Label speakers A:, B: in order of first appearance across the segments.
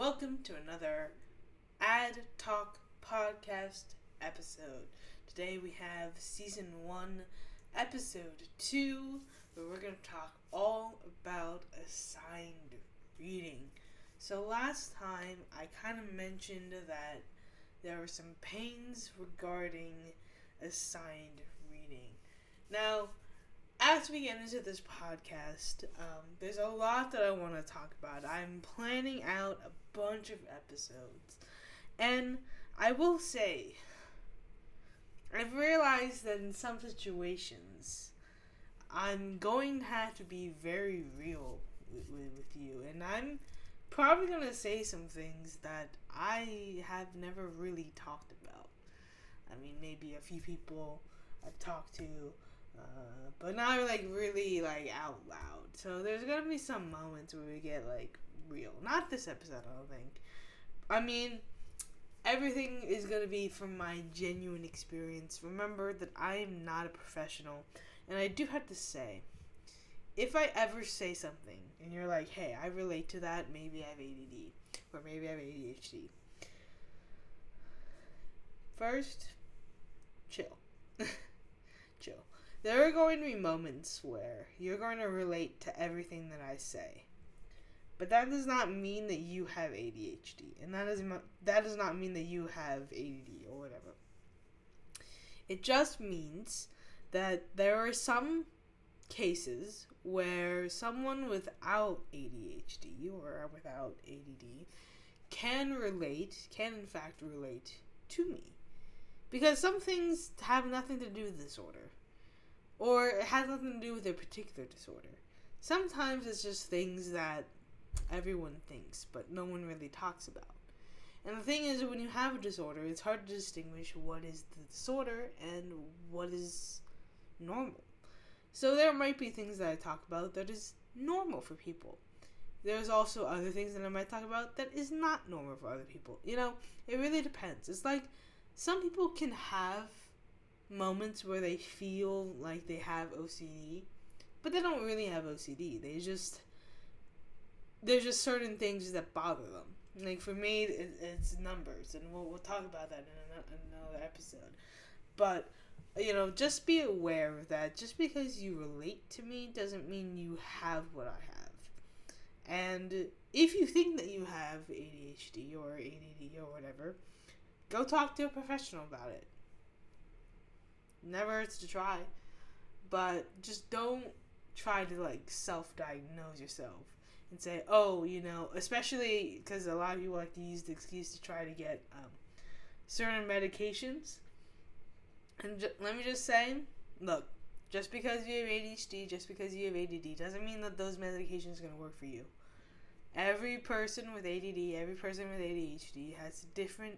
A: welcome to another ADD Talk podcast episode. Today we have season one, episode two, where we're going to talk all about assigned reading. So, last time I kind of mentioned that there were some pains regarding assigned reading. Now, as we get into this podcast, um, there's a lot that I want to talk about. I'm planning out a bunch of episodes. And I will say, I've realized that in some situations, I'm going to have to be very real with, with, you. And I'm probably going to say some things that I have never really talked about. I mean, maybe a few people I've talked to uh, but not like really like out loud. So there's gonna be some moments where we get like real. Not this episode, I don't think. I mean, everything is gonna be from my genuine experience. Remember that I am not a professional, and I do have to say, if I ever say something and you're like, "Hey, I relate to that," maybe I have ADD or maybe I have ADHD. First, chill. chill there are going to be moments where you're going to relate to everything that I say. But that does not mean that you have ADHD, and that does not that does not mean that you have ADD or whatever. It just means that there are some cases where someone without ADHD or without ADD can relate, can in fact relate to me. Because some things have nothing to do with disorder or it has nothing to do with a particular disorder. Sometimes it's just things that everyone thinks, but no one really talks about. And the thing is, when you have a disorder, it's hard to distinguish what is the disorder and what is normal. So there might be things that I talk about that is normal for people. There's also other things that I might talk about that is not normal for other people. You know, it really depends. It's like some people can have moments where they feel like they have OCD, but they don't really have OCD. They just there's just certain things that bother them. Like for me, it, it's numbers, and we'll we'll talk about that in another episode. But you know, just be aware of that. Just because you relate to me doesn't mean you have what I have. And if you think that you have ADHD or ADD or whatever, go talk to a professional about it. Never hurts to try. But just don't try to like self diagnose yourself and say, oh, you know, especially because a lot of people like to use the excuse to try to get um, certain medications. And ju- let me just say, look, just because you have ADHD, just because you have ADD, doesn't mean that those medications are going to work for you. Every person with ADD, every person with ADHD has different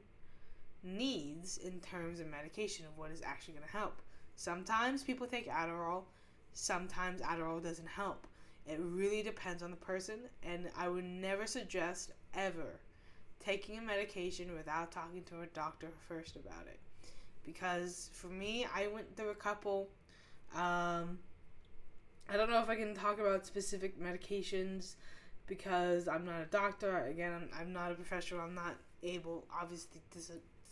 A: needs in terms of medication of what is actually going to help. Sometimes people take Adderall, sometimes Adderall doesn't help. It really depends on the person, and I would never suggest ever taking a medication without talking to a doctor first about it. Because for me, I went through a couple. Um, I don't know if I can talk about specific medications because I'm not a doctor. Again, I'm, not a professional. I'm not able, obviously, to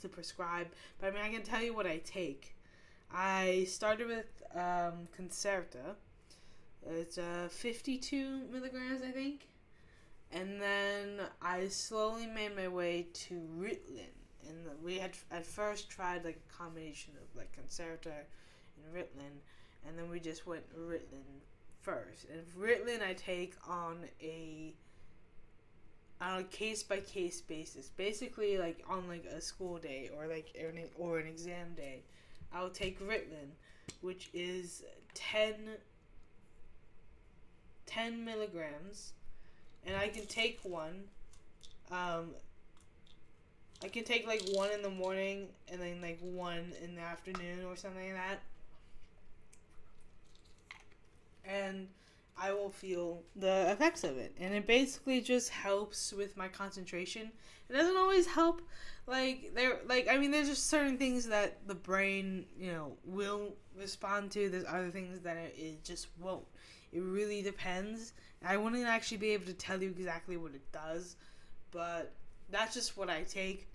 A: to prescribe, but I mean, I can tell you what I take. I started with um, Concerta. It's uh, 52 milligrams, I think. And then I slowly made my way to Ritalin. And we had at first tried like a combination of like Concerta and Ritalin. And then we just went Ritalin first. And Ritalin I take on a on a case by case basis. Basically, like on like a school day or like an, or an exam day, I'll take Ritalin, which is 10, 10 milligrams, and I can take one. Um, I can take like one in the morning and then like one in the afternoon or something like that. And I will feel the effects of it. And it basically just helps with my concentration. It doesn't always help like there like I mean there's just certain things that the brain, you know, will respond to. There's other things that it, it just won't. It really depends. I wouldn't actually be able to tell you exactly what it does, but that's just what I take.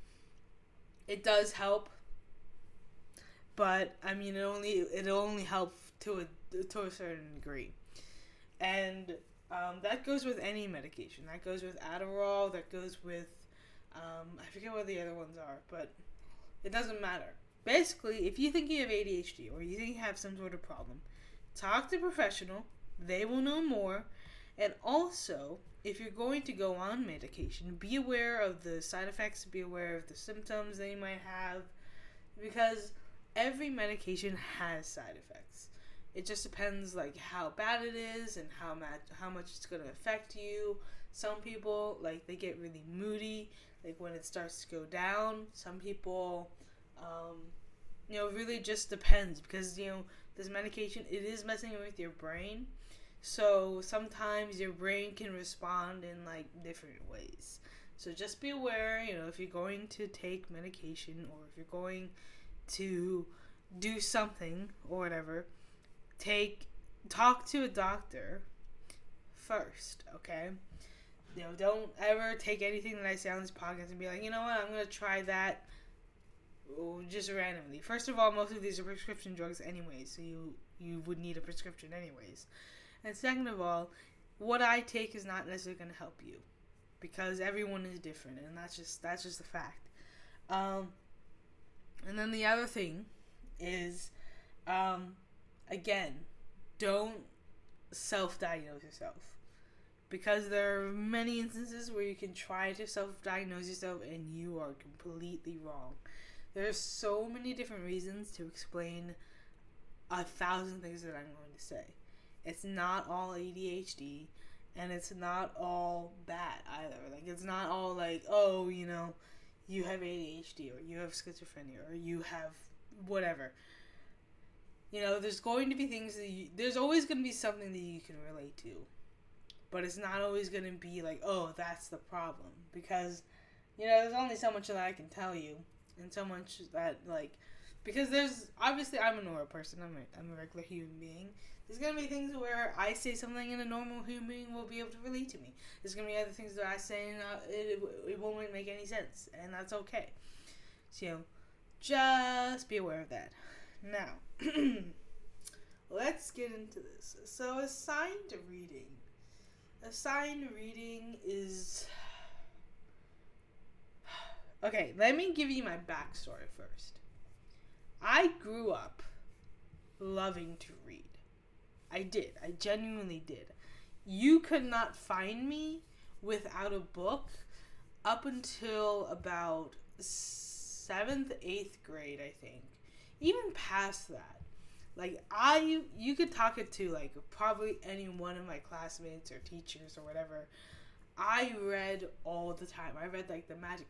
A: It does help, but I mean, it only it only help to a to a certain degree, and um, that goes with any medication. That goes with Adderall. That goes with um, I forget what the other ones are, but it doesn't matter. Basically, if you think you have ADHD or you think you have some sort of problem, talk to a professional. They will know more. And also, if you're going to go on medication, be aware of the side effects, be aware of the symptoms that you might have, because every medication has side effects. It just depends like how bad it is and how much how much it's going to affect you. Some people like they get really moody like when it starts to go down. Some people um, you know, really just depends because you know this medication it is messing with your brain. So sometimes your brain can respond in like different ways. So just be aware, you know, if you're going to take medication or if you're going to do something or whatever, take talk to a doctor first, okay? You know, don't ever take anything that I say on this podcast and be like, you know what, I'm gonna try that just randomly. First of all, most of these are prescription drugs anyway, so you you would need a prescription anyways. And second of all, what I take is not necessarily gonna help you. Because everyone is different and that's just that's just a fact. Um and then the other thing is um again, don't self diagnose yourself. Because there are many instances where you can try to self diagnose yourself and you are completely wrong. There are so many different reasons to explain a thousand things that I'm going to say. It's not all ADHD and it's not all bad either. Like it's not all like, oh, you know, you have ADHD or you have schizophrenia or you have whatever. You know, there's going to be things that you, there's always going to be something that you can relate to. But it's not always going to be like, oh, that's the problem. Because, you know, there's only so much that I can tell you. And so much that, like, because there's, obviously, I'm a normal person. I'm a, I'm a regular human being. There's to be things where I say something and a normal human being will be able to relate to me. There's to be other things that I say and uh, it, it won't make any sense. And that's okay. So, just be aware of that. Now, let's get into this. So, assigned reading. Assigned reading is. Okay, let me give you my backstory first. I grew up loving to read. I did. I genuinely did. You could not find me without a book up until about seventh, eighth grade, I think. Even past that. Like i you could talk it to like probably any one of my classmates or teachers or whatever. I read all the time. I read like the magic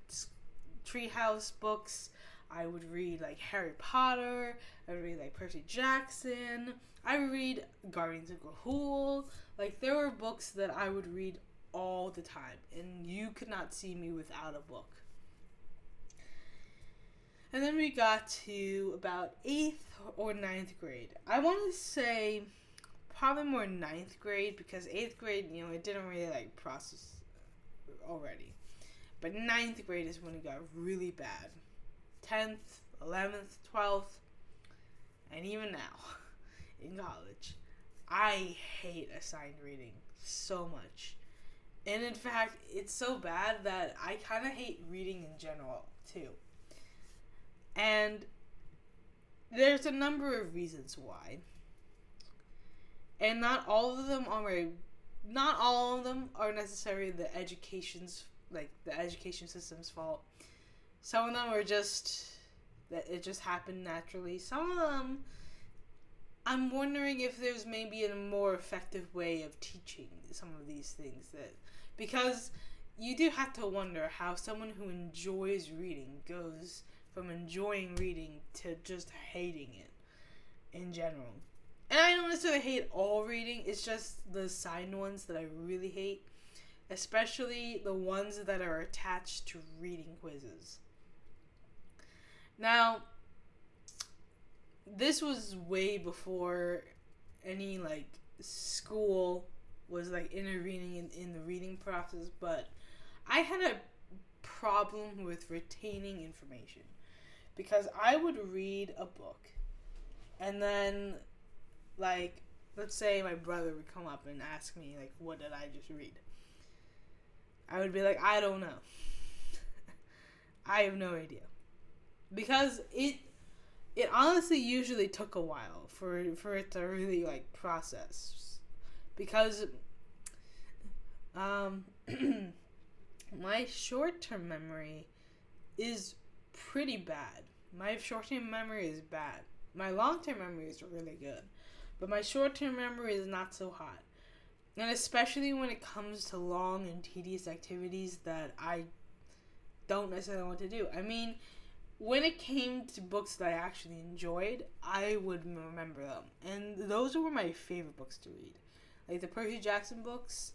A: treehouse books i would read like harry potter i would read like percy jackson i would read guardians of Ga'Hoole like there were books that i would read all the time and you could not see me without a book and then we got to about eighth or ninth grade. I want to say probably more ninth grade because eighth grade, you know, it didn't really like process already. But ninth grade is when it got really bad. 10th, 11th, 12th, and even now in college. I hate assigned reading so much. And in fact, it's so bad that I kind of hate reading in general, too. And there's a number of reasons why. And not all of them are not all of them are necessarily the education's like the education system's fault. Some of them are just that it just happened naturally. Some of them I'm wondering if there's maybe a more effective way of teaching some of these things that because you do have to wonder how someone who enjoys reading goes from enjoying reading to just hating it in general. And I don't necessarily hate all reading, it's just the signed ones that I really hate, especially the ones that are attached to reading quizzes. Now, this was way before any like school was like intervening in, in the reading process, but I had a problem with retaining information because I would read a book and then like let's say my brother would come up and ask me like what did I just read? I would be like I don't know. I have no idea because it it honestly usually took a while for for it to really like process because um my short-term memory is pretty bad. My short-term memory is bad. My long-term memory is really good, but my short-term memory is not so hot. And especially when it comes to long and tedious activities that I don't necessarily want to do. I mean, when it came to books that I actually enjoyed, I would remember them. And those were my favorite books to read. Like the Percy Jackson books,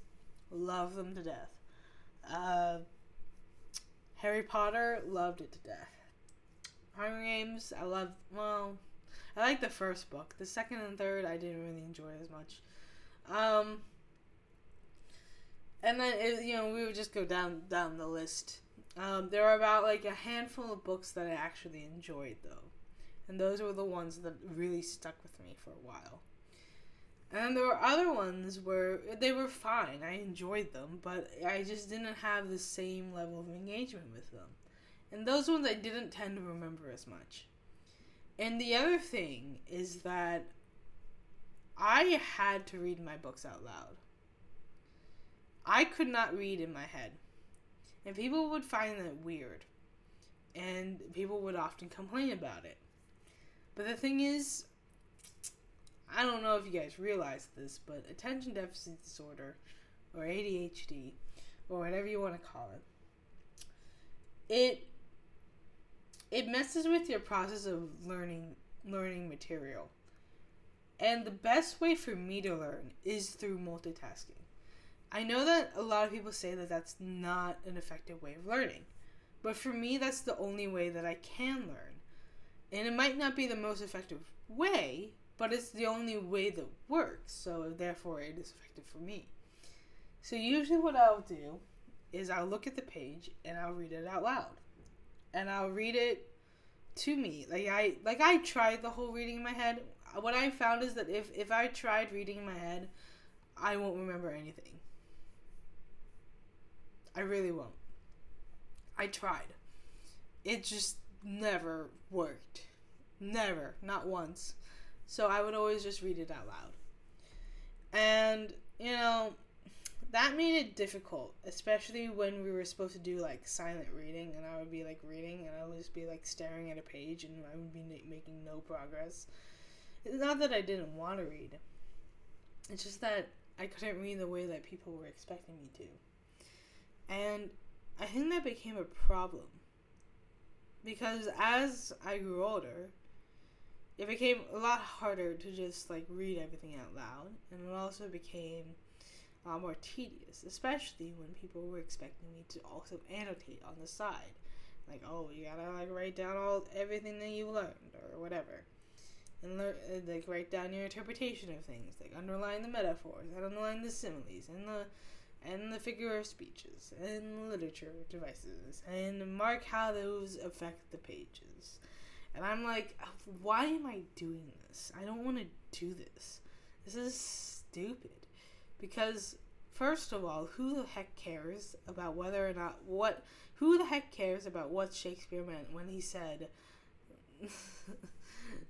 A: love them to death. Uh, Harry Potter, loved it to death. Hunger Games, I loved, well, I like the first book. The second and third, I didn't really enjoy as much. Um, and then, it, you know, we would just go down down the list. Um, there were about like a handful of books that I actually enjoyed though, and those were the ones that really stuck with me for a while. And there were other ones where they were fine. I enjoyed them, but I just didn't have the same level of engagement with them. And those ones I didn't tend to remember as much. And the other thing is that I had to read my books out loud. I could not read in my head. And people would find that weird. And people would often complain about it. But the thing is, I don't know if you guys realize this, but attention deficit disorder, or ADHD, or whatever you want to call it, it it messes with your process of learning learning material. And the best way for me to learn is through multitasking. I know that a lot of people say that that's not an effective way of learning, but for me, that's the only way that I can learn. And it might not be the most effective way, but it's the only way that works, so therefore it is effective for me. So, usually, what I'll do is I'll look at the page and I'll read it out loud. And I'll read it to me. Like I like I tried the whole reading in my head. What I found is that if if I tried reading in my head, I won't remember anything. I really won't. I tried. It just never worked. Never, not once. So I would always just read it out loud. And, you know, that made it difficult, especially when we were supposed to do like silent reading, and I would be like reading, and I would just be like staring at a page, and I would be making no progress. It's not that I didn't want to read, it's just that I couldn't read the way that people were expecting me to. And I think that became a problem. Because as I grew older, it became a lot harder to just like read everything out loud, and it also became a lot more tedious, especially when people were expecting me to also annotate on the side. Like, oh, you gotta like write down all everything that you learned or whatever. And like write down your interpretation of things, like underline the metaphors, and underline the similes, and the and the figure of speeches and literature devices and mark how those affect the pages. And I'm like, why am I doing this? I don't want to do this. This is stupid. Because, first of all, who the heck cares about whether or not what. Who the heck cares about what Shakespeare meant when he said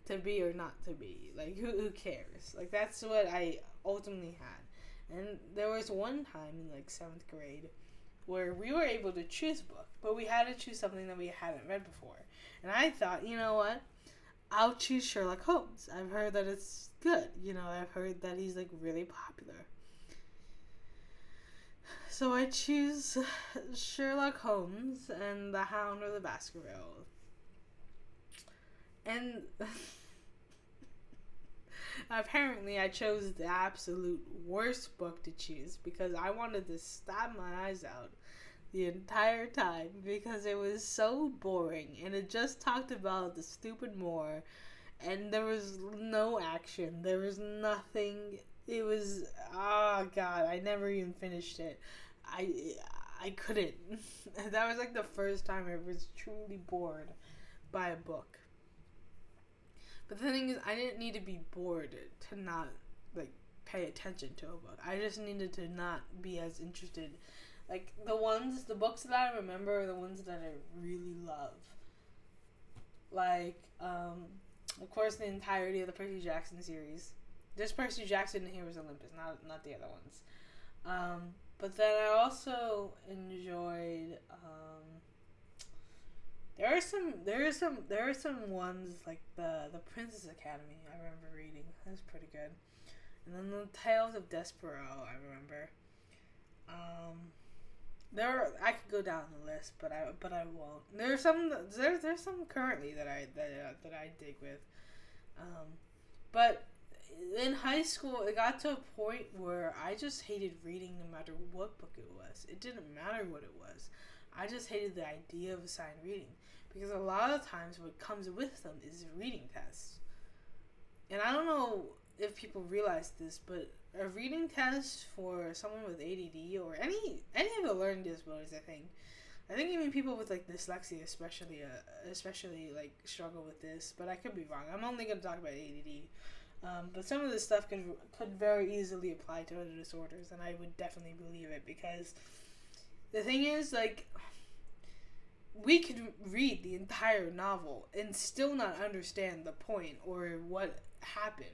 A: to be or not to be? Like, who, who cares? Like, that's what I ultimately had. And there was one time in like seventh grade where we were able to choose a book, but we had to choose something that we hadn't read before. And I thought, you know what? I'll choose Sherlock Holmes. I've heard that it's good. You know, I've heard that he's like really popular. So I choose Sherlock Holmes and The Hound of the Baskerville. And Apparently, I chose the absolute worst book to choose because I wanted to stab my eyes out the entire time because it was so boring and it just talked about the stupid Moor and there was no action. There was nothing. It was oh god, I never even finished it. I I couldn't. that was like the first time I was truly bored by a book. But the thing is, I didn't need to be bored to not like pay attention to a book. I just needed to not be as interested. Like the ones, the books that I remember are the ones that I really love. Like, um, of course, the entirety of the Percy Jackson series. Just Percy Jackson and Heroes Olympus, not not the other ones. Um, but then I also enjoyed. Um, there are some. There are some. There are some ones like the the Princess Academy. I remember reading. That's pretty good. And then the Tales of Despereaux. I remember. Um, there are, I could go down the list, but I but I won't. There's some there there's some currently that I that uh, that I dig with, um, but in high school it got to a point where I just hated reading no matter what book it was. It didn't matter what it was. I just hated the idea of assigned reading because a lot of times what comes with them is reading tests. And I don't know if people realize this, but a reading test for someone with ADD or any any of the learning disabilities, I think. I think even people with like dyslexia, especially, uh, especially like struggle with this. But I could be wrong. I'm only gonna talk about ADD. Um, but some of this stuff could could very easily apply to other disorders, and I would definitely believe it because the thing is, like, we could read the entire novel and still not understand the point or what happened.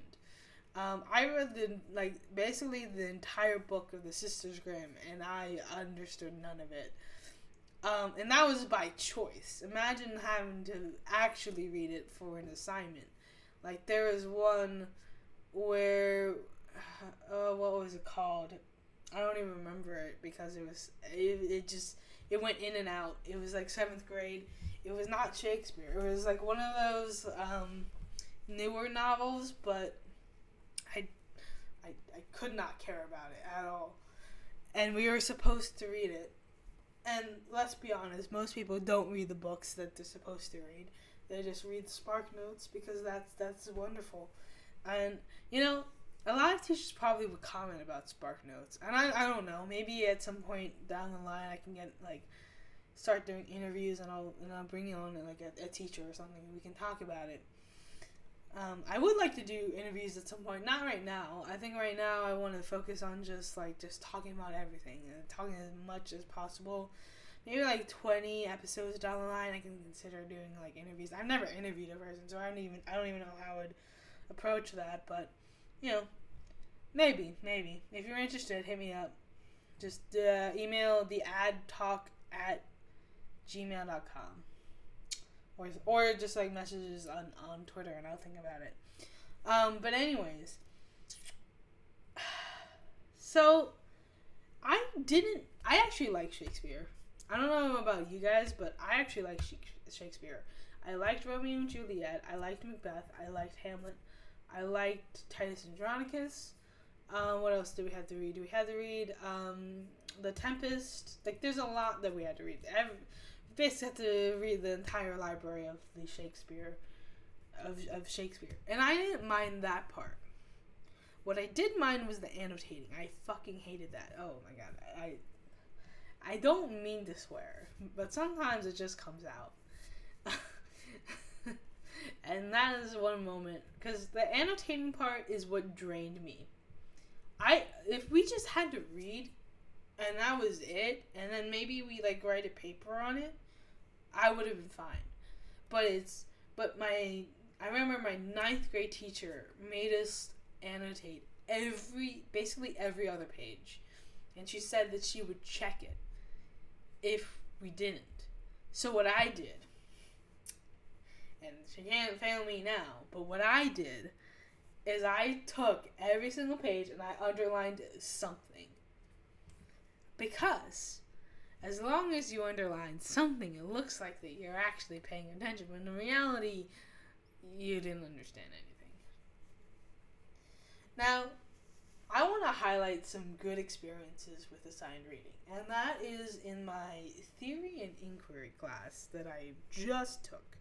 A: Um, I read the like basically the entire book of the Sisters Grimm, and I understood none of it. Um, and that was by choice. Imagine having to actually read it for an assignment. Like there was one where, uh, what was it called? I don't even remember it because it was it, it just it went in and out. It was like seventh grade. It was not Shakespeare. It was like one of those um, newer novels, but I, I could not care about it at all. And we were supposed to read it. And let's be honest, most people don't read the books that they're supposed to read. They just read SparkNotes because that's that's wonderful. And you know, a lot of teachers probably would comment about SparkNotes. And I, I don't know, maybe at some point down the line I can get like start doing interviews and I'll and I'll bring you on like a, a teacher or something we can talk about it. Um, I would like to do interviews at some point. Not right now. I think right now I want to focus on just like just talking about everything and talking as much as possible. Maybe like twenty episodes down the line, I can consider doing like interviews. I've never interviewed a person, so I don't even I don't even know how I would approach that. But you know, maybe maybe if you're interested, hit me up. Just uh, email the ad talk at gmail.com or or just like messages on on Twitter, and I'll think about it. Um, but anyways, so I didn't. I actually like Shakespeare. I don't know about you guys, but I actually like Shakespeare. I liked Romeo and Juliet. I liked Macbeth. I liked Hamlet. I liked Titus Andronicus. Um, what else do we have to read? Do we have to read um, The Tempest? Like, there's a lot that we had to read. Every, basically have to read the entire library of the Shakespeare of, of Shakespeare. And I didn't mind that part. What I did mind was the annotating. I fucking hated that. Oh my god. I I don't mean to swear, but sometimes it just comes out. And that is one moment cuz the annotating part is what drained me. I if we just had to read and that was it and then maybe we like write a paper on it I would have been fine. But it's but my I remember my ninth grade teacher made us annotate every basically every other page. And she said that she would check it if we didn't. So what I did and she can't fail me now, but what I did is I took every single page and I underlined something. Because as long as you underline something, it looks like that you're actually paying attention, but in reality, you didn't understand anything. Now, I want to highlight some good experiences with assigned reading, and that is in my theory and inquiry class that I just took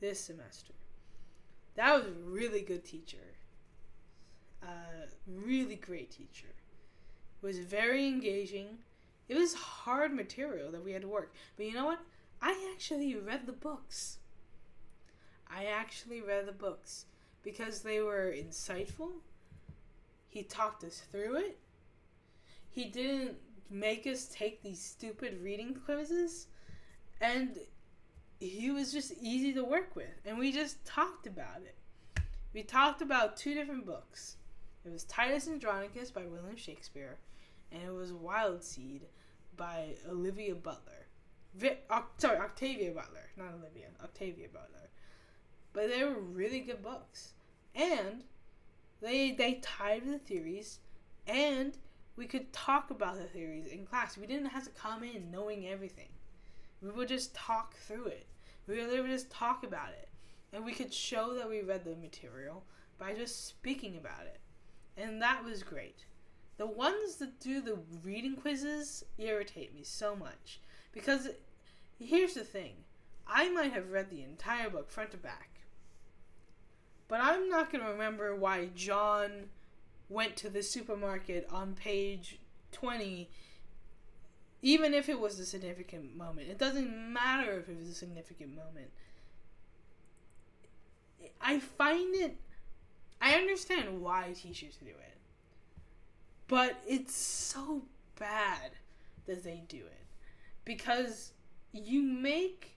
A: this semester. That was a really good teacher. Uh, really great teacher. Was very engaging It was hard material that we had to work. But you know what? I actually read the books. I actually read the books because they were insightful. He talked us through it. He didn't make us take these stupid reading quizzes. And he was just easy to work with. And we just talked about it. We talked about two different books. It was Titus Andronicus by William Shakespeare, and it was Wild Seed by Olivia Butler. Vi- sorry, Octavia Butler, not Olivia, Octavia Butler. But they were really good books, and they they tied the theories, and we could talk about the theories in class. We didn't have to come in knowing everything. We would just talk through it. We would just talk about it, and we could show that we read the material by just speaking about it, and that was great. The ones that do the reading quizzes irritate me so much. Because here's the thing. I might have read the entire book front to back, but I'm not going to remember why John went to the supermarket on page 20 even if it was a significant moment. It doesn't matter if it was a significant moment. I find it I understand why teachers do it. But it's so bad that they do it because you make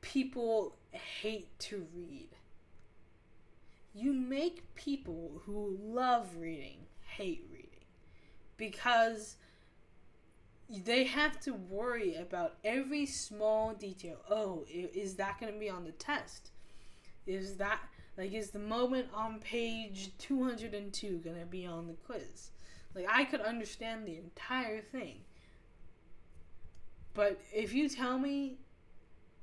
A: people hate to read. You make people who love reading hate reading because they have to worry about every small detail. Oh, is that going to be on the test? Is that like is the moment on page 202 going to be on the quiz? Like I could understand the entire thing. But if you tell me,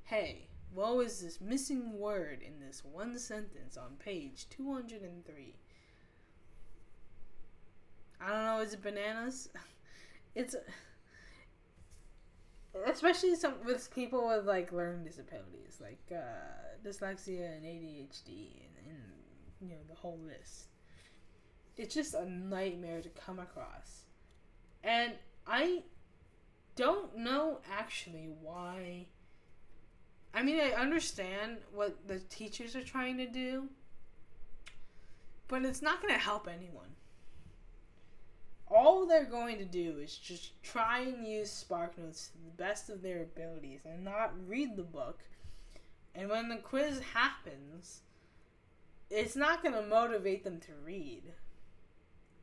A: hey, what was this missing word in this one sentence on page 203? I don't know, is it bananas? It's especially some with people with like learning disabilities, like uh, dyslexia and ADHD and, and you know the whole list it's just a nightmare to come across. And I don't know actually why. I mean, I understand what the teachers are trying to do, but it's not going to help anyone. All they're going to do is just try and use SparkNotes to the best of their abilities and not read the book. And when the quiz happens, it's not going to motivate them to read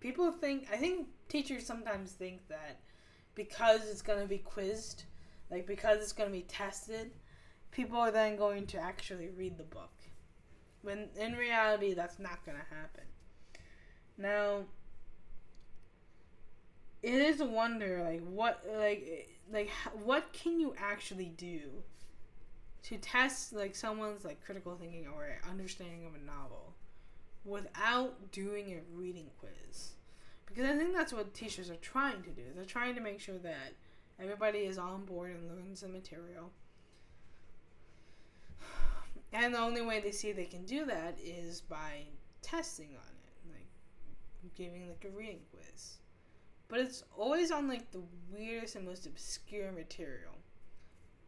A: people think I think teachers sometimes think that because it's going to be quizzed, like because it's going to be tested, people are then going to actually read the book. When in reality that's not going to happen. Now it is a wonder like what like like what can you actually do to test like someone's like critical thinking or understanding of a novel without doing a reading quiz. Because I think that's what teachers are trying to do. They're trying to make sure that everybody is on board and learns the material. And the only way they see they can do that is by testing on it, like giving like a reading quiz. But it's always on like the weirdest and most obscure material.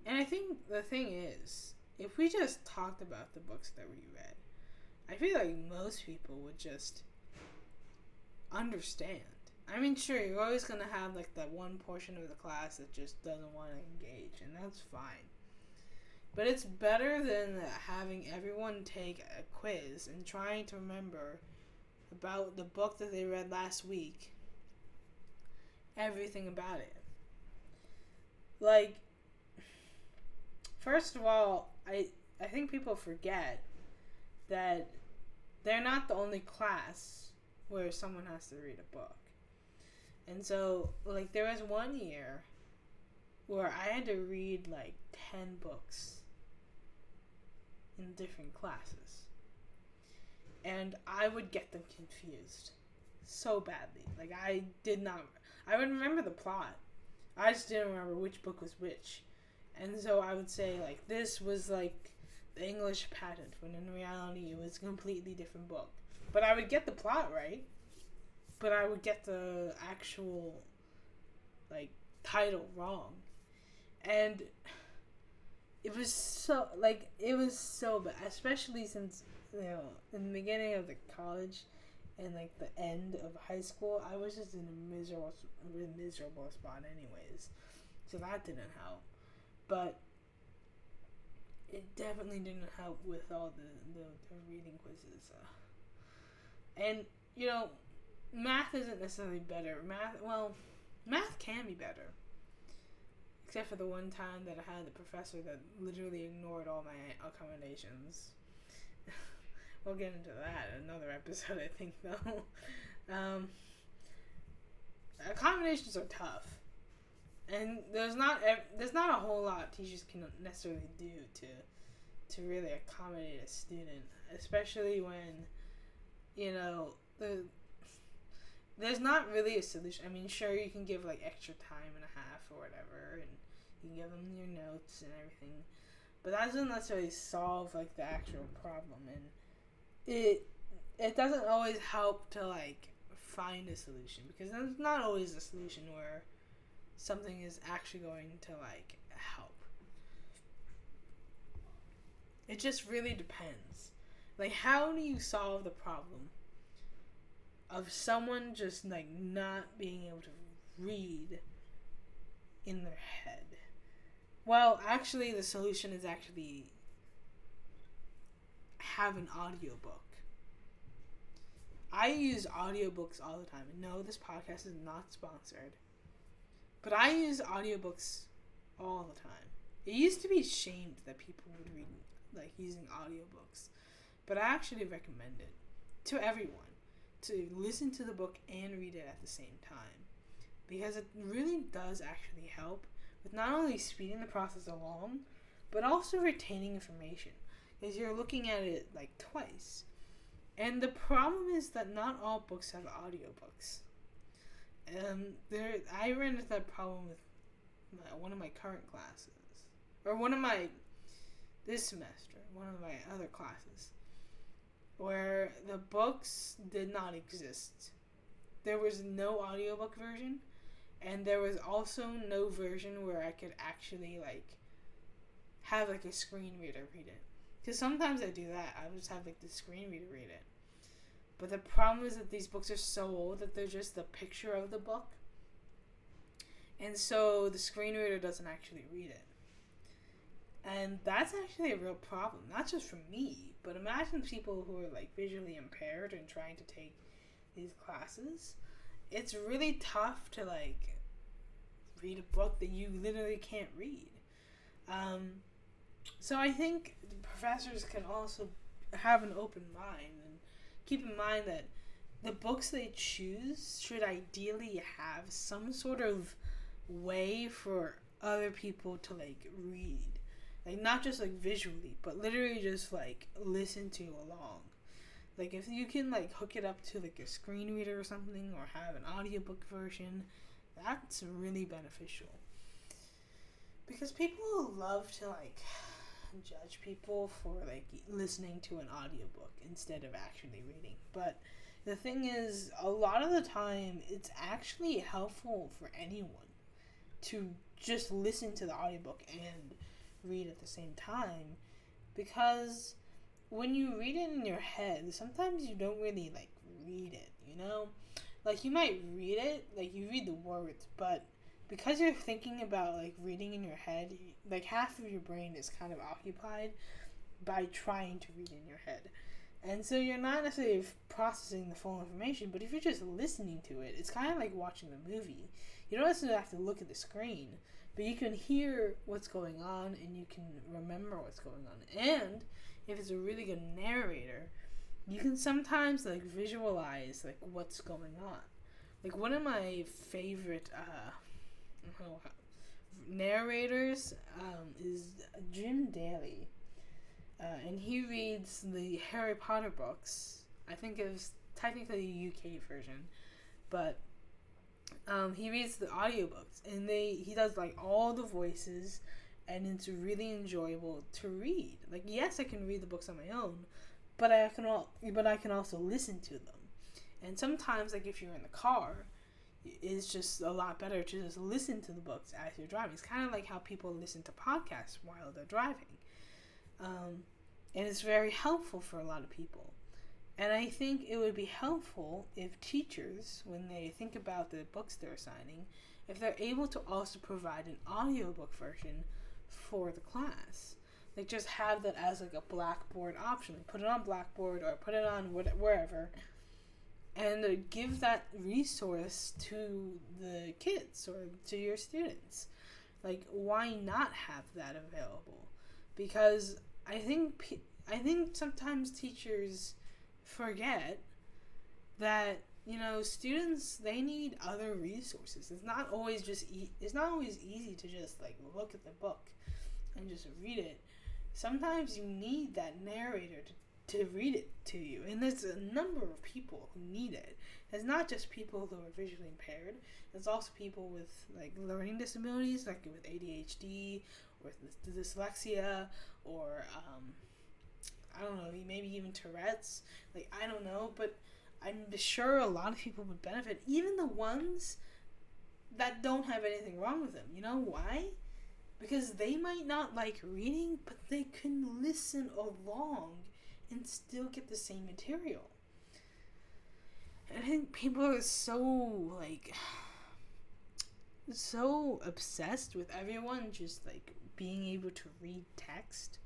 A: And I think the thing is, if we just talked about the books that we read, I feel like most people would just understand. I mean, sure, you're always gonna have like that one portion of the class that just doesn't want to engage, and that's fine. But it's better than having everyone take a quiz and trying to remember about the book that they read last week. Everything about it. Like, first of all, I I think people forget that they're not the only class where someone has to read a book. And so, like, there was one year where I had to read like 10 books in different classes. And I would get them confused so badly. Like, I did not, I would remember the plot. I just didn't remember which book was which. And so I would say, like, this was like the English Patient, when in reality it was a completely different book. But I would get the plot right. But I would get the actual like title wrong. And it was so like it was so bad, especially since you know in the beginning of the college and like the end of high school, I was just in a miserable, miserable spot, anyways. So that didn't help, but it definitely didn't help with all the the, the reading quizzes. Uh, and you know, math isn't necessarily better. Math, well, math can be better. Except for the one time that I had the professor that literally ignored all my accommodations. We'll get into that in another episode, I think, though. Um, accommodations are tough, and there's not there's not a whole lot teachers can necessarily do to to really accommodate a student, especially when you know the there's not really a solution. I mean, sure you can give like extra time and a half or whatever, and you can give them your notes and everything, but that doesn't necessarily solve like the actual problem and it it doesn't always help to like find a solution because there's not always a solution where something is actually going to like help. It just really depends. Like how do you solve the problem of someone just like not being able to read in their head? Well, actually the solution is actually have an audiobook. I use audiobooks all the time. No, this podcast is not sponsored. But I use audiobooks all the time. It used to be shamed that people would read like using audiobooks. But I actually recommend it to everyone to listen to the book and read it at the same time. Because it really does actually help with not only speeding the process along, but also retaining information is you're looking at it like twice. And the problem is that not all books have audiobooks. Um, there, I ran into that problem with my, one of my current classes, or one of my this semester, one of my other classes, where the books did not exist. There was no audiobook version, and there was also no version where I could actually like have like a screen reader read it. Because sometimes I do that. I just have like the screen reader read it. But the problem is that these books are so old that they're just the picture of the book. And so the screen reader doesn't actually read it. And that's actually a real problem, not just for me, but imagine people who are like visually impaired and trying to take these classes. It's really tough to like read a book that you literally can't read. Um, so I think professors can also have an open mind and keep in mind that the books they choose should ideally have some sort of way for other people to like read. Like not just like visually but literally just like listen to along. Like if you can like hook it up to like a screen reader or something or have an audiobook version that's really beneficial. Because people love to like judge people for like listening to an audiobook instead of actually reading. But the thing is, a lot of the time, it's actually helpful for anyone to just listen to the audiobook and read at the same time because when you read it in your head, sometimes you don't really like read it, you know? Like you might read it, like you read the words, but because you're thinking about like reading in your head, like half of your brain is kind of occupied by trying to read in your head. And so you're not necessarily processing the full information, but if you're just listening to it, it's kind of like watching a movie. You don't necessarily have to look at the screen, but you can hear what's going on and you can remember what's going on. And if it's a really good narrator, you can sometimes like visualize like what's going on. Like one of my favorite uh, narrators um, is Jim Dale, uh, and he reads the Harry Potter books. I think it was technically a UK version, but um, he reads the audiobooks, and they he does like all the voices, and it's really enjoyable to read. Like yes, I can read the books on my own, but I can all but I can also listen to them. And sometimes, like if you're in the car, it's just a lot better to just listen to the books as you're driving. It's kind of like how people listen to podcasts while they're driving. Um, and it's very helpful for a lot of people. And I think it would be helpful if teachers, when they think about the books they're assigning, if they're able to also provide an audiobook version for the class. Like just have that as like a Blackboard option. Put it on Blackboard or put it on wherever and give that resource to the kids or to your students. Like, why not have that available? Because I think I think sometimes teachers forget that you know students they need other resources. It's not always just e- it's not always easy to just like look at the book and just read it. Sometimes you need that narrator to to read it to you. And there's a number of people who need it. It's not just people who are visually impaired. There's also people with like learning disabilities, like with ADHD or with dyslexia, or um, I don't know, maybe even Tourette's. Like I don't know, but I'm sure a lot of people would benefit. Even the ones that don't have anything wrong with them. You know why? Because they might not like reading, but they can listen along and still get the same material. I think people are so like so obsessed with everyone just like being able to read text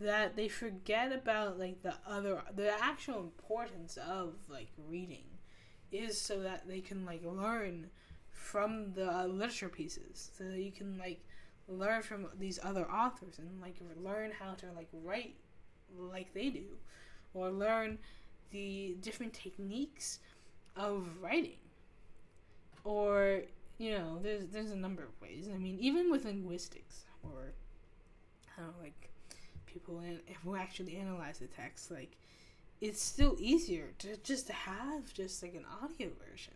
A: that they forget about like the other the actual importance of like reading is so that they can like learn from the uh, literature pieces so that you can like learn from these other authors and like learn how to like write like they do, or learn the different techniques of writing. Or, you know, there's there's a number of ways. I mean, even with linguistics, or I don't know, like people in, who actually analyze the text, like it's still easier to just have just like an audio version.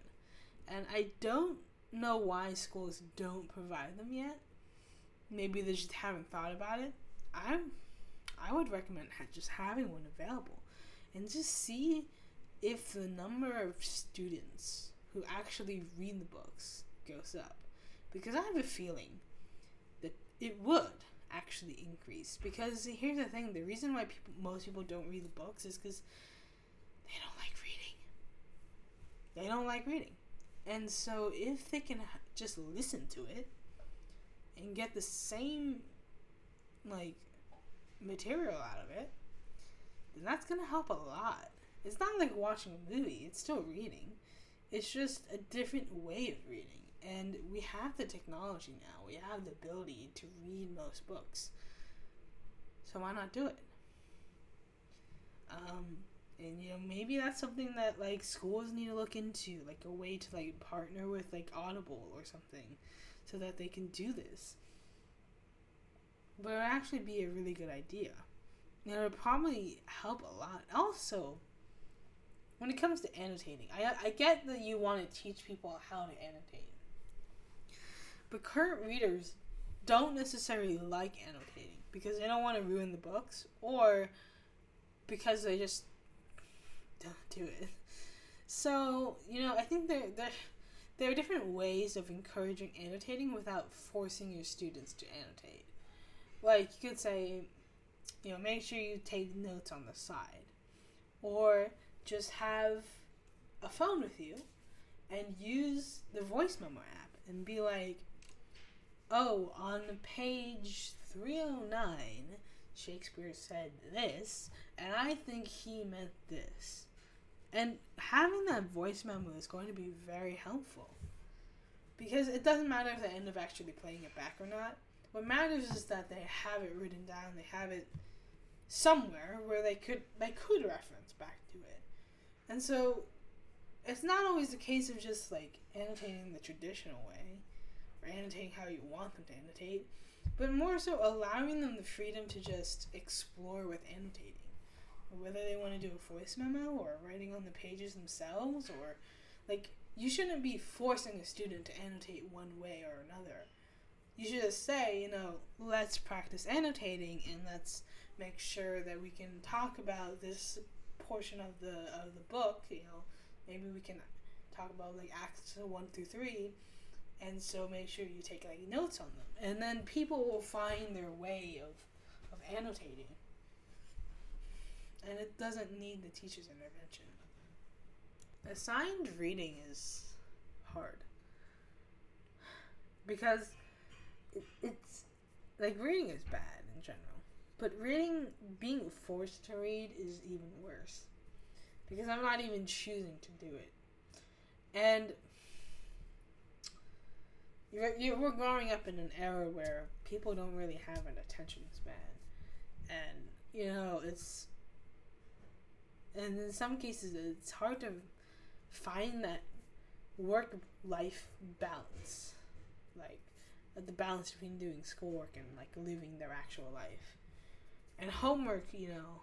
A: And I don't know why schools don't provide them yet. Maybe they just haven't thought about it. I'm I would recommend just having one available and just see if the number of students who actually read the books goes up. Because I have a feeling that it would actually increase. Because here's the thing the reason why people, most people don't read the books is because they don't like reading. They don't like reading. And so if they can just listen to it and get the same, like, material out of it, then that's going to help a lot. It's not like watching a movie, it's still reading. It's just a different way of reading. And we have the technology now, we have the ability to read most books. So why not do it? Um, and you know maybe that's something that like schools need to look into like a way to like partner with like audible or something so that they can do this but it would actually be a really good idea. And it would probably help a lot. Also, when it comes to annotating, I, I get that you want to teach people how to annotate. But current readers don't necessarily like annotating because they don't want to ruin the books or because they just don't do it. So, you know, I think there, there, there are different ways of encouraging annotating without forcing your students to annotate. Like you could say, you know, make sure you take notes on the side, or just have a phone with you and use the voice memo app and be like, oh, on page 309, Shakespeare said this, and I think he meant this. And having that voice memo is going to be very helpful. Because it doesn't matter if they end up actually playing it back or not. What matters is that they have it written down. They have it somewhere where they could they could reference back to it. And so it's not always the case of just like annotating the traditional way or annotating how you want them to annotate, but more so allowing them the freedom to just explore with annotating. Whether they want to do a voice memo or writing on the pages themselves or like you shouldn't be forcing a student to annotate one way or another you should just say, you know, let's practice annotating and let's make sure that we can talk about this portion of the of the book. You know, maybe we can talk about like acts one through three, and so make sure you take like notes on them, and then people will find their way of of annotating, and it doesn't need the teacher's intervention. Assigned reading is hard because it, it's like reading is bad in general, but reading being forced to read is even worse because I'm not even choosing to do it, and you're, you're, we're growing up in an era where people don't really have an attention span, and you know it's and in some cases it's hard to find that work life balance. Like the balance between doing schoolwork and like living their actual life. And homework you know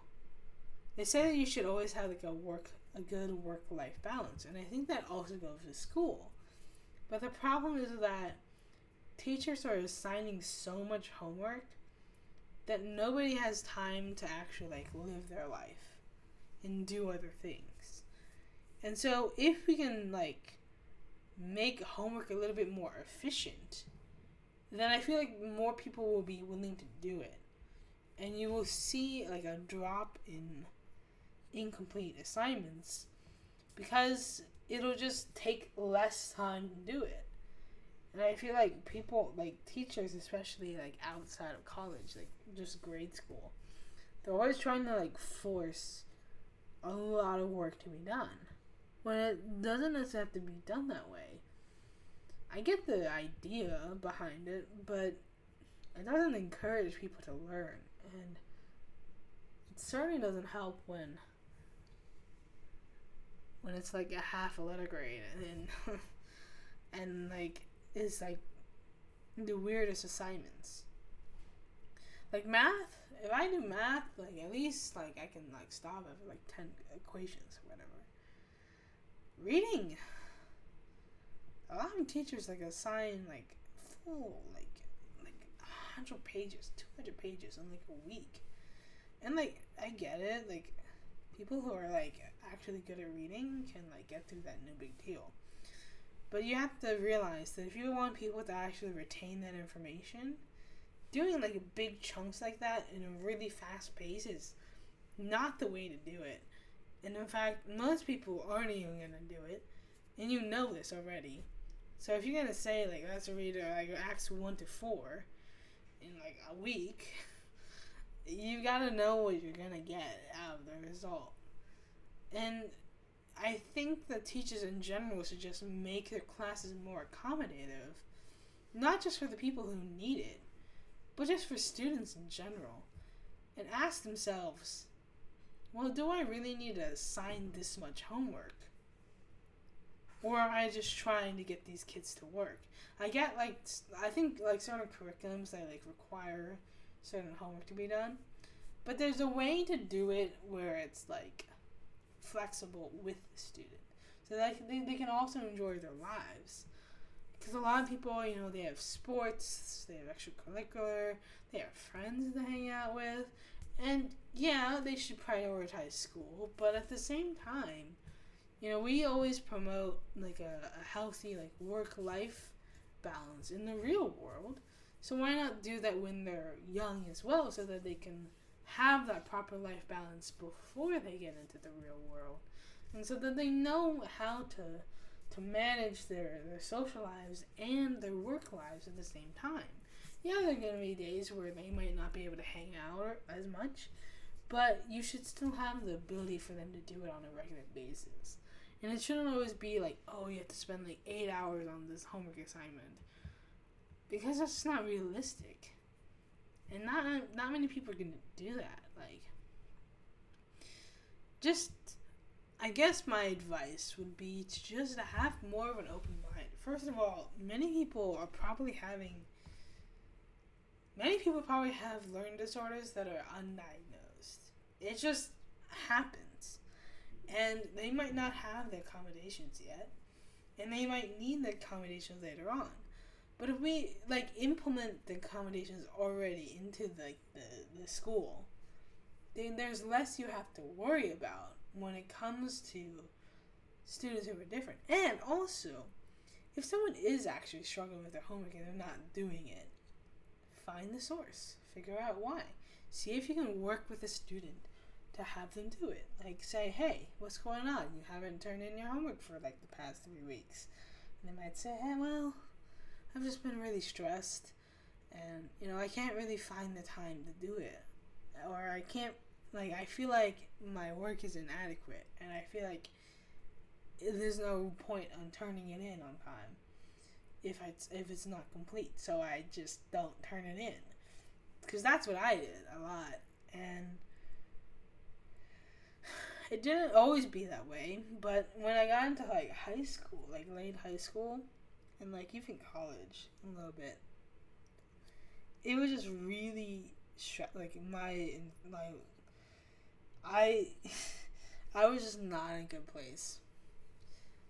A: they say that you should always have like a work a good work life balance. And i think that also goes to school. But the problem is that teachers are assigning so much homework that nobody has time to actually like live their life and do other things. And so if we can like make homework a little bit more efficient, then I feel like more people will be willing to do it. And you will see like a drop in incomplete assignments because it'll just take less time to do it. And I feel like people, like teachers, especially like outside of college, like just grade school, they're always trying to like force a lot of work to be done when it doesn't necessarily have to be done that way. I get the idea behind it, but it doesn't encourage people to learn, and it certainly doesn't help when when it's like a half a letter grade and and like it's like the weirdest assignments. Like math, if I do math, like at least like I can like stop at like ten equations or whatever reading. A lot of teachers like assign like full like like hundred pages, two hundred pages in like a week, and like I get it. Like people who are like actually good at reading can like get through that no big deal. But you have to realize that if you want people to actually retain that information, doing like big chunks like that in a really fast pace is not the way to do it. And in fact, most people aren't even gonna do it, and you know this already. So if you're gonna say like let's read uh, like Acts one to four in like a week, you gotta know what you're gonna get out of the result. And I think that teachers in general should just make their classes more accommodative, not just for the people who need it, but just for students in general, and ask themselves well, do I really need to assign this much homework? Or am I just trying to get these kids to work? I get like I think like certain curriculums that like require certain homework to be done, but there's a way to do it where it's like flexible with the student, so that they, they can also enjoy their lives. Because a lot of people, you know, they have sports, they have extracurricular, they have friends to hang out with, and yeah, they should prioritize school, but at the same time, you know, we always promote like a, a healthy like work life balance in the real world. So why not do that when they're young as well so that they can have that proper life balance before they get into the real world. And so that they know how to to manage their, their social lives and their work lives at the same time yeah, there are gonna be days where they might not be able to hang out as much, but you should still have the ability for them to do it on a regular basis. And it shouldn't always be like, oh, you have to spend like eight hours on this homework assignment, because that's not realistic. And not uh, not many people are gonna do that. Like, just, I guess my advice would be to just have more of an open mind. First of all, many people are probably having many people probably have learning disorders that are undiagnosed. It just happens. And they might not have the accommodations yet. And they might need the accommodations later on. But if we like implement the accommodations already into the, the, the school, then there's less you have to worry about when it comes to students who are different. And also, if someone is actually struggling with their homework and they're not doing it, find the source, figure out why. See if you can work with a student to have them do it. Like say, hey, what's going on? You haven't turned in your homework for like the past three weeks. And they might say, hey, well, I've just been really stressed and you know, I can't really find the time to do it. Or I can't like I feel like my work is inadequate and I feel like there's no point on turning it in on time if it's if it's not complete. So I just don't turn it in because that's what I did a lot, and it didn't always be that way. But when I got into like high school, like late high school, and like even college a little bit, it was just really like my my I I was just not in a good place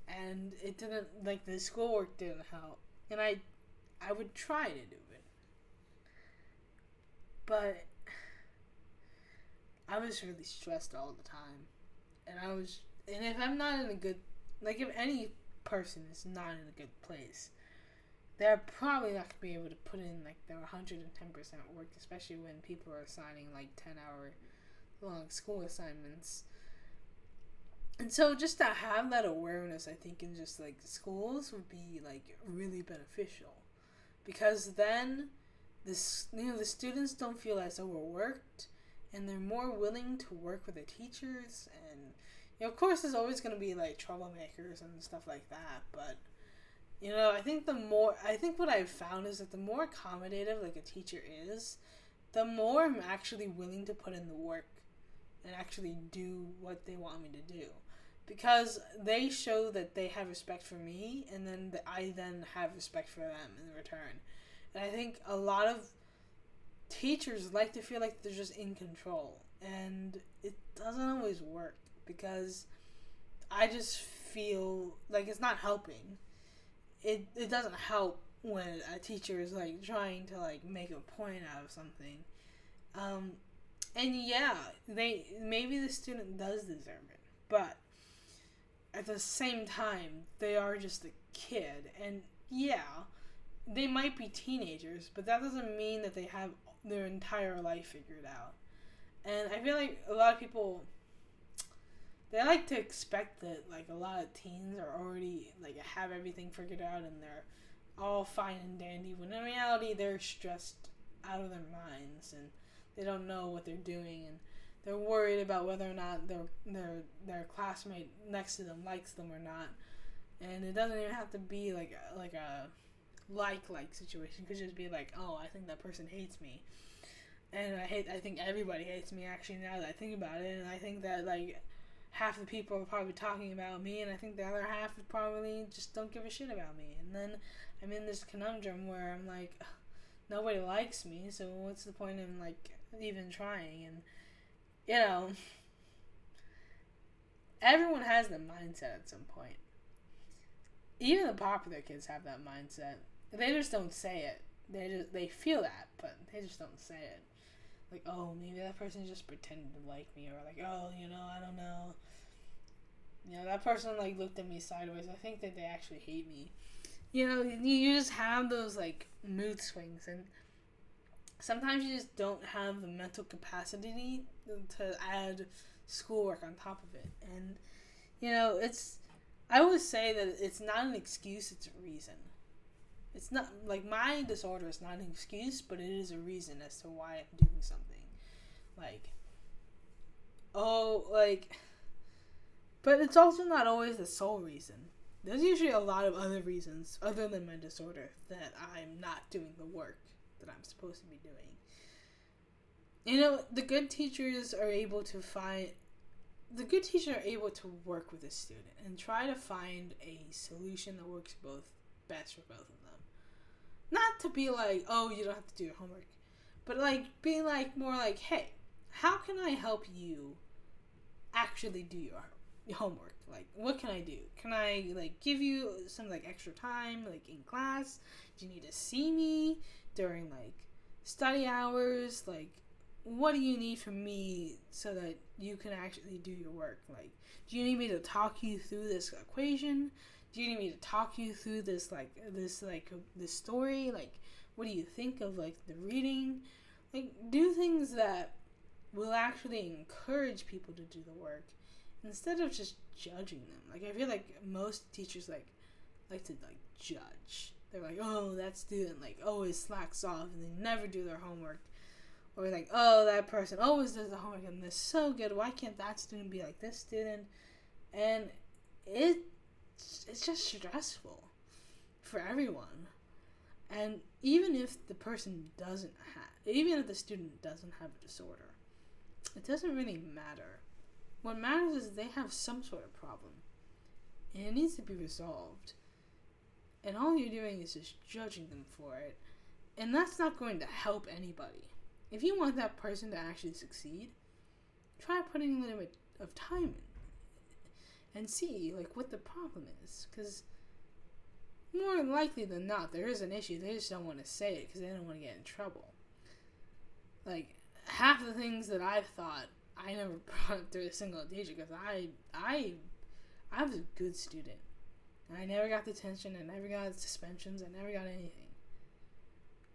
A: and it didn't like the schoolwork didn't help and i i would try to do it but i was really stressed all the time and i was and if i'm not in a good like if any person is not in a good place they're probably not to be able to put in like their 110% work especially when people are assigning like 10 hour long school assignments. And so just to have that awareness i think in just like schools would be like really beneficial. Because then this you know the students don't feel as overworked and they're more willing to work with the teachers and you know, of course there's always going to be like troublemakers and stuff like that but you know i think the more i think what i've found is that the more accommodative like a teacher is the more i'm actually willing to put in the work and actually do what they want me to do because they show that they have respect for me and then the, I then have respect for them in return. And I think a lot of teachers like to feel like they're just in control and it doesn't always work because I just feel like it's not helping. It it doesn't help when a teacher is like trying to like make a point out of something. Um and yeah, they maybe the student does deserve it, but at the same time, they are just a kid. And yeah, they might be teenagers, but that doesn't mean that they have their entire life figured out. And I feel like a lot of people they like to expect that like a lot of teens are already like have everything figured out and they're all fine and dandy when in reality they're stressed out of their minds and they don't know what they're doing and they're worried about whether or not their their their classmate next to them likes them or not, and it doesn't even have to be like like a like like situation. It could just be like, oh, I think that person hates me, and I hate. I think everybody hates me. Actually, now that I think about it, and I think that like half the people are probably talking about me, and I think the other half probably just don't give a shit about me. And then I'm in this conundrum where I'm like, nobody likes me, so what's the point in like even trying? And you know, everyone has the mindset at some point. Even the popular kids have that mindset. They just don't say it. They just they feel that, but they just don't say it. Like, oh, maybe that person just pretended to like me, or like, oh, you know, I don't know. You know, that person like looked at me sideways. I think that they actually hate me. You know, you just have those like mood swings, and sometimes you just don't have the mental capacity to add schoolwork on top of it. And, you know, it's, I would say that it's not an excuse, it's a reason. It's not, like, my disorder is not an excuse, but it is a reason as to why I'm doing something. Like, oh, like, but it's also not always the sole reason. There's usually a lot of other reasons, other than my disorder, that I'm not doing the work that I'm supposed to be doing. You know, the good teachers are able to find the good teachers are able to work with a student and try to find a solution that works both best for both of them. Not to be like, oh, you don't have to do your homework, but like being like more like, hey, how can I help you actually do your, homework? Like, what can I do? Can I like give you some like extra time, like in class? Do you need to see me? during like study hours, like what do you need from me so that you can actually do your work? Like, do you need me to talk you through this equation? Do you need me to talk you through this like this like this story? Like, what do you think of like the reading? Like, do things that will actually encourage people to do the work instead of just judging them. Like, I feel like most teachers like like to like judge. They're like, oh, that student like always slacks off and they never do their homework or like, oh, that person always does the homework and they're so good. Why can't that student be like this student? And it it's just stressful for everyone. And even if the person doesn't have, even if the student doesn't have a disorder, it doesn't really matter. What matters is they have some sort of problem, and it needs to be resolved. And all you're doing is just judging them for it, and that's not going to help anybody. If you want that person to actually succeed, try putting a little bit of time in and see like what the problem is because more likely than not there is an issue they just don't want to say it because they don't want to get in trouble like half the things that i've thought i never brought up through a single teacher because i i i was a good student and i never got detention i never got suspensions i never got anything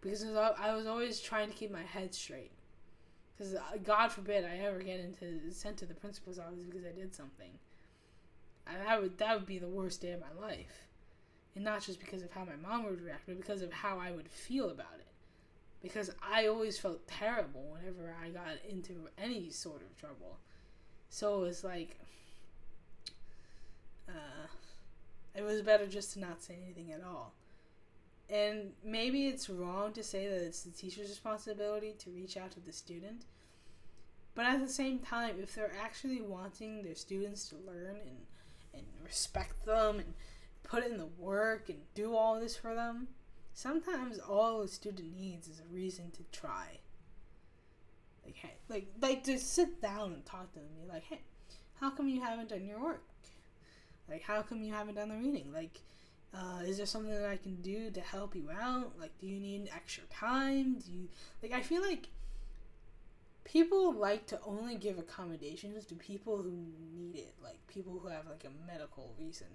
A: because I was always trying to keep my head straight. Because uh, God forbid I ever get into sent to the principal's office because I did something. That would that would be the worst day of my life, and not just because of how my mom would react, but because of how I would feel about it. Because I always felt terrible whenever I got into any sort of trouble. So it was like, uh, it was better just to not say anything at all. And maybe it's wrong to say that it's the teacher's responsibility to reach out to the student. But at the same time, if they're actually wanting their students to learn and, and respect them and put in the work and do all this for them, sometimes all a student needs is a reason to try. Like, hey, like, like to sit down and talk to them be like, hey, how come you haven't done your work? Like, how come you haven't done the reading? Like, uh, is there something that I can do to help you out? Like, do you need extra time? Do you like? I feel like people like to only give accommodations to people who need it, like people who have like a medical reason,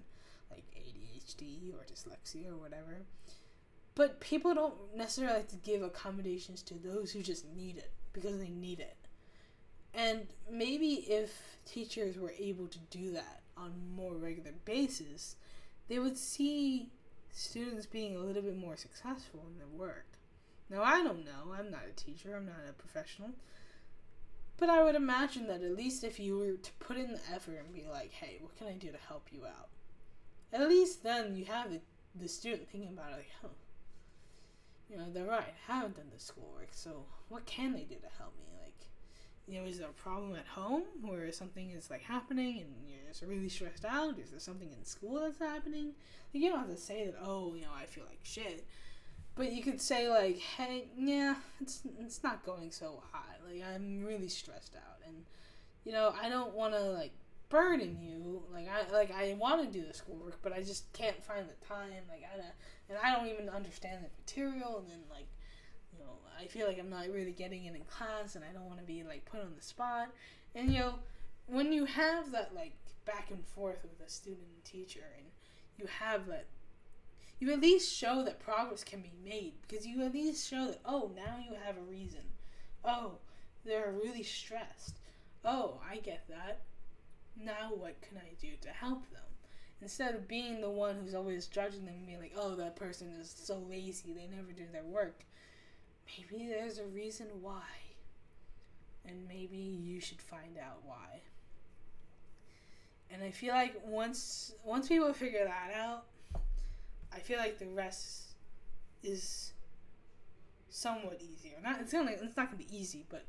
A: like ADHD or dyslexia or whatever. But people don't necessarily like to give accommodations to those who just need it because they need it. And maybe if teachers were able to do that on more regular basis, they would see students being a little bit more successful in their work. Now, I don't know. I'm not a teacher, I'm not a professional. But I would imagine that at least if you were to put in the effort and be like, hey, what can I do to help you out? At least then you have the, the student thinking about it like, huh, you know, they're right. I haven't done the schoolwork, so what can they do to help me? Like, you know, is there a problem at home where something is like happening and you're just really stressed out? Is there something in school that's happening? Like, you don't have to say that, oh, you know, I feel like shit. But you could say like, hey, yeah, it's it's not going so hot. Like I'm really stressed out, and you know I don't want to like burden you. Like I like I want to do the schoolwork, but I just can't find the time. Like I and I don't even understand the material, and then like you know I feel like I'm not really getting it in class and I don't want to be like put on the spot. And you know, when you have that like back and forth with a student and teacher and you have that you at least show that progress can be made because you at least show that oh now you have a reason. Oh they're really stressed. Oh i get that. Now what can i do to help them? Instead of being the one who's always judging them and being like oh that person is so lazy they never do their work. Maybe there's a reason why. And maybe you should find out why. And I feel like once once people figure that out, I feel like the rest is somewhat easier. Not it's gonna it's not gonna be easy, but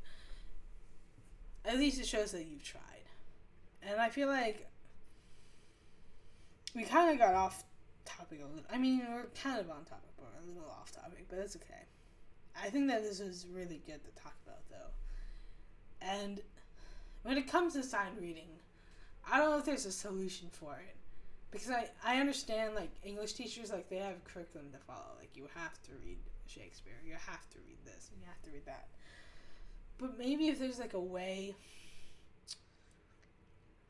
A: at least it shows that you've tried. And I feel like we kind of got off topic a little. I mean, we're kind of on topic, but a little off topic, but it's okay. I think that this was really good to talk about, though. And when it comes to sign reading, I don't know if there's a solution for it. Because I, I understand, like, English teachers, like, they have curriculum to follow. Like, you have to read Shakespeare, you have to read this, and you have to read that. but maybe if there's like a way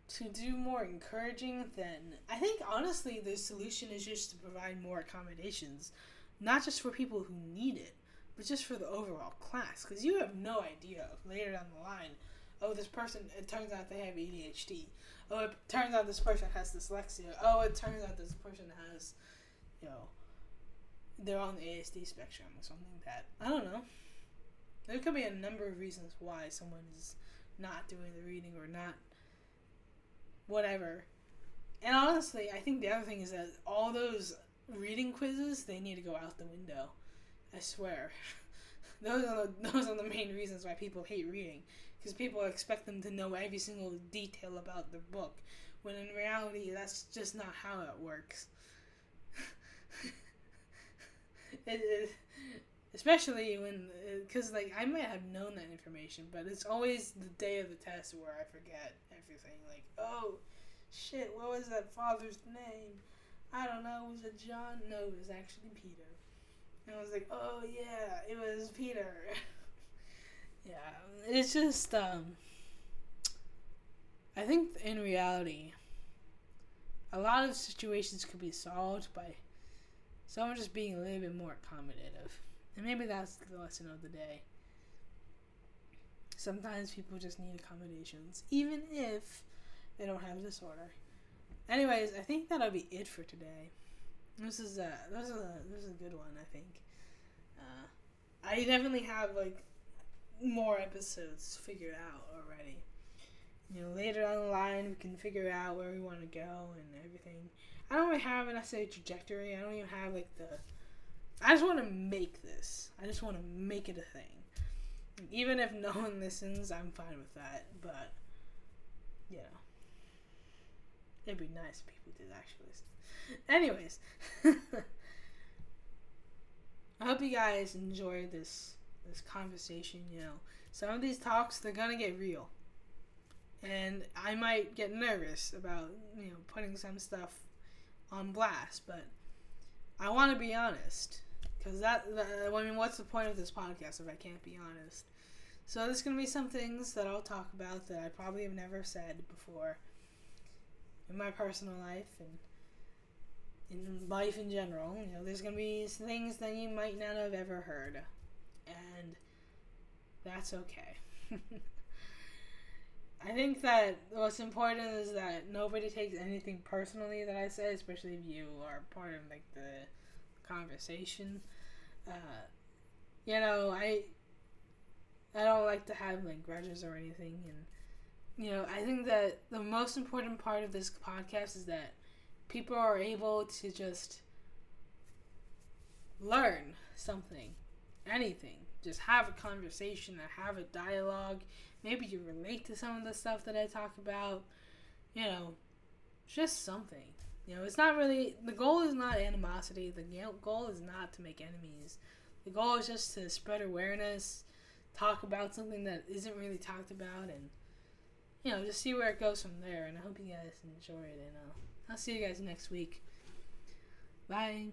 A: to do more encouraging, then I think honestly the solution is just to provide more accommodations, not just for people who need it, but just for the overall class. Because you have no idea later down the line, oh, this person, it turns out they have ADHD. Oh, it turns out this person has dyslexia. Oh, it turns out this person has, you know, they're on the ASD spectrum or something like that. I don't know. There could be a number of reasons why someone is not doing the reading or not whatever. And honestly, I think the other thing is that all those reading quizzes they need to go out the window. I swear. those are the, those are the main reasons why people hate reading because people expect them to know every single detail about the book when in reality that's just not how it works. it, it, especially when uh, because like I might have known that information, but it's always the day of the test where I forget everything. Like, oh, shit, what was that father's name? I don't know. Was it John? No, it was actually Peter. And I was like, oh yeah, it was Peter. yeah, it's just um. I think in reality, a lot of situations could be solved by someone just being a little bit more accommodative. And maybe that's the lesson of the day. Sometimes people just need accommodations, even if they don't have a disorder. Anyways, I think that'll be it for today. This is a this is a this is a good one. I think. Uh, I definitely have like more episodes figured out already. You know, later on the line, we can figure out where we want to go and everything. I don't really have an essay trajectory. I don't even have like the. I just want to make this. I just want to make it a thing. Even if no one listens, I'm fine with that. But, you know. It'd be nice if people did actually listen. Anyways. I hope you guys enjoyed this this conversation, you know. Some of these talks they're gonna get real. And I might get nervous about, you know, putting some stuff on blast, but I want to be honest. Because that, that, I mean, what's the point of this podcast if I can't be honest? So there's to be some things that I'll talk about that I probably have never said before in my personal life and in life in general. You know, there's to be things that you might not have ever heard. And that's okay. I think that what's important is that nobody takes anything personally that I say, especially if you are part of like the conversation. Uh, you know, I I don't like to have like grudges or anything, and you know, I think that the most important part of this podcast is that people are able to just learn something, anything. Just have a conversation, have a dialogue. Maybe you relate to some of the stuff that I talk about. You know, just something. You know, it's not really the goal is not animosity. The goal is not to make enemies. The goal is just to spread awareness, talk about something that isn't really talked about, and you know, just see where it goes from there. And I hope you guys enjoy it. And uh, I'll see you guys next week. Bye.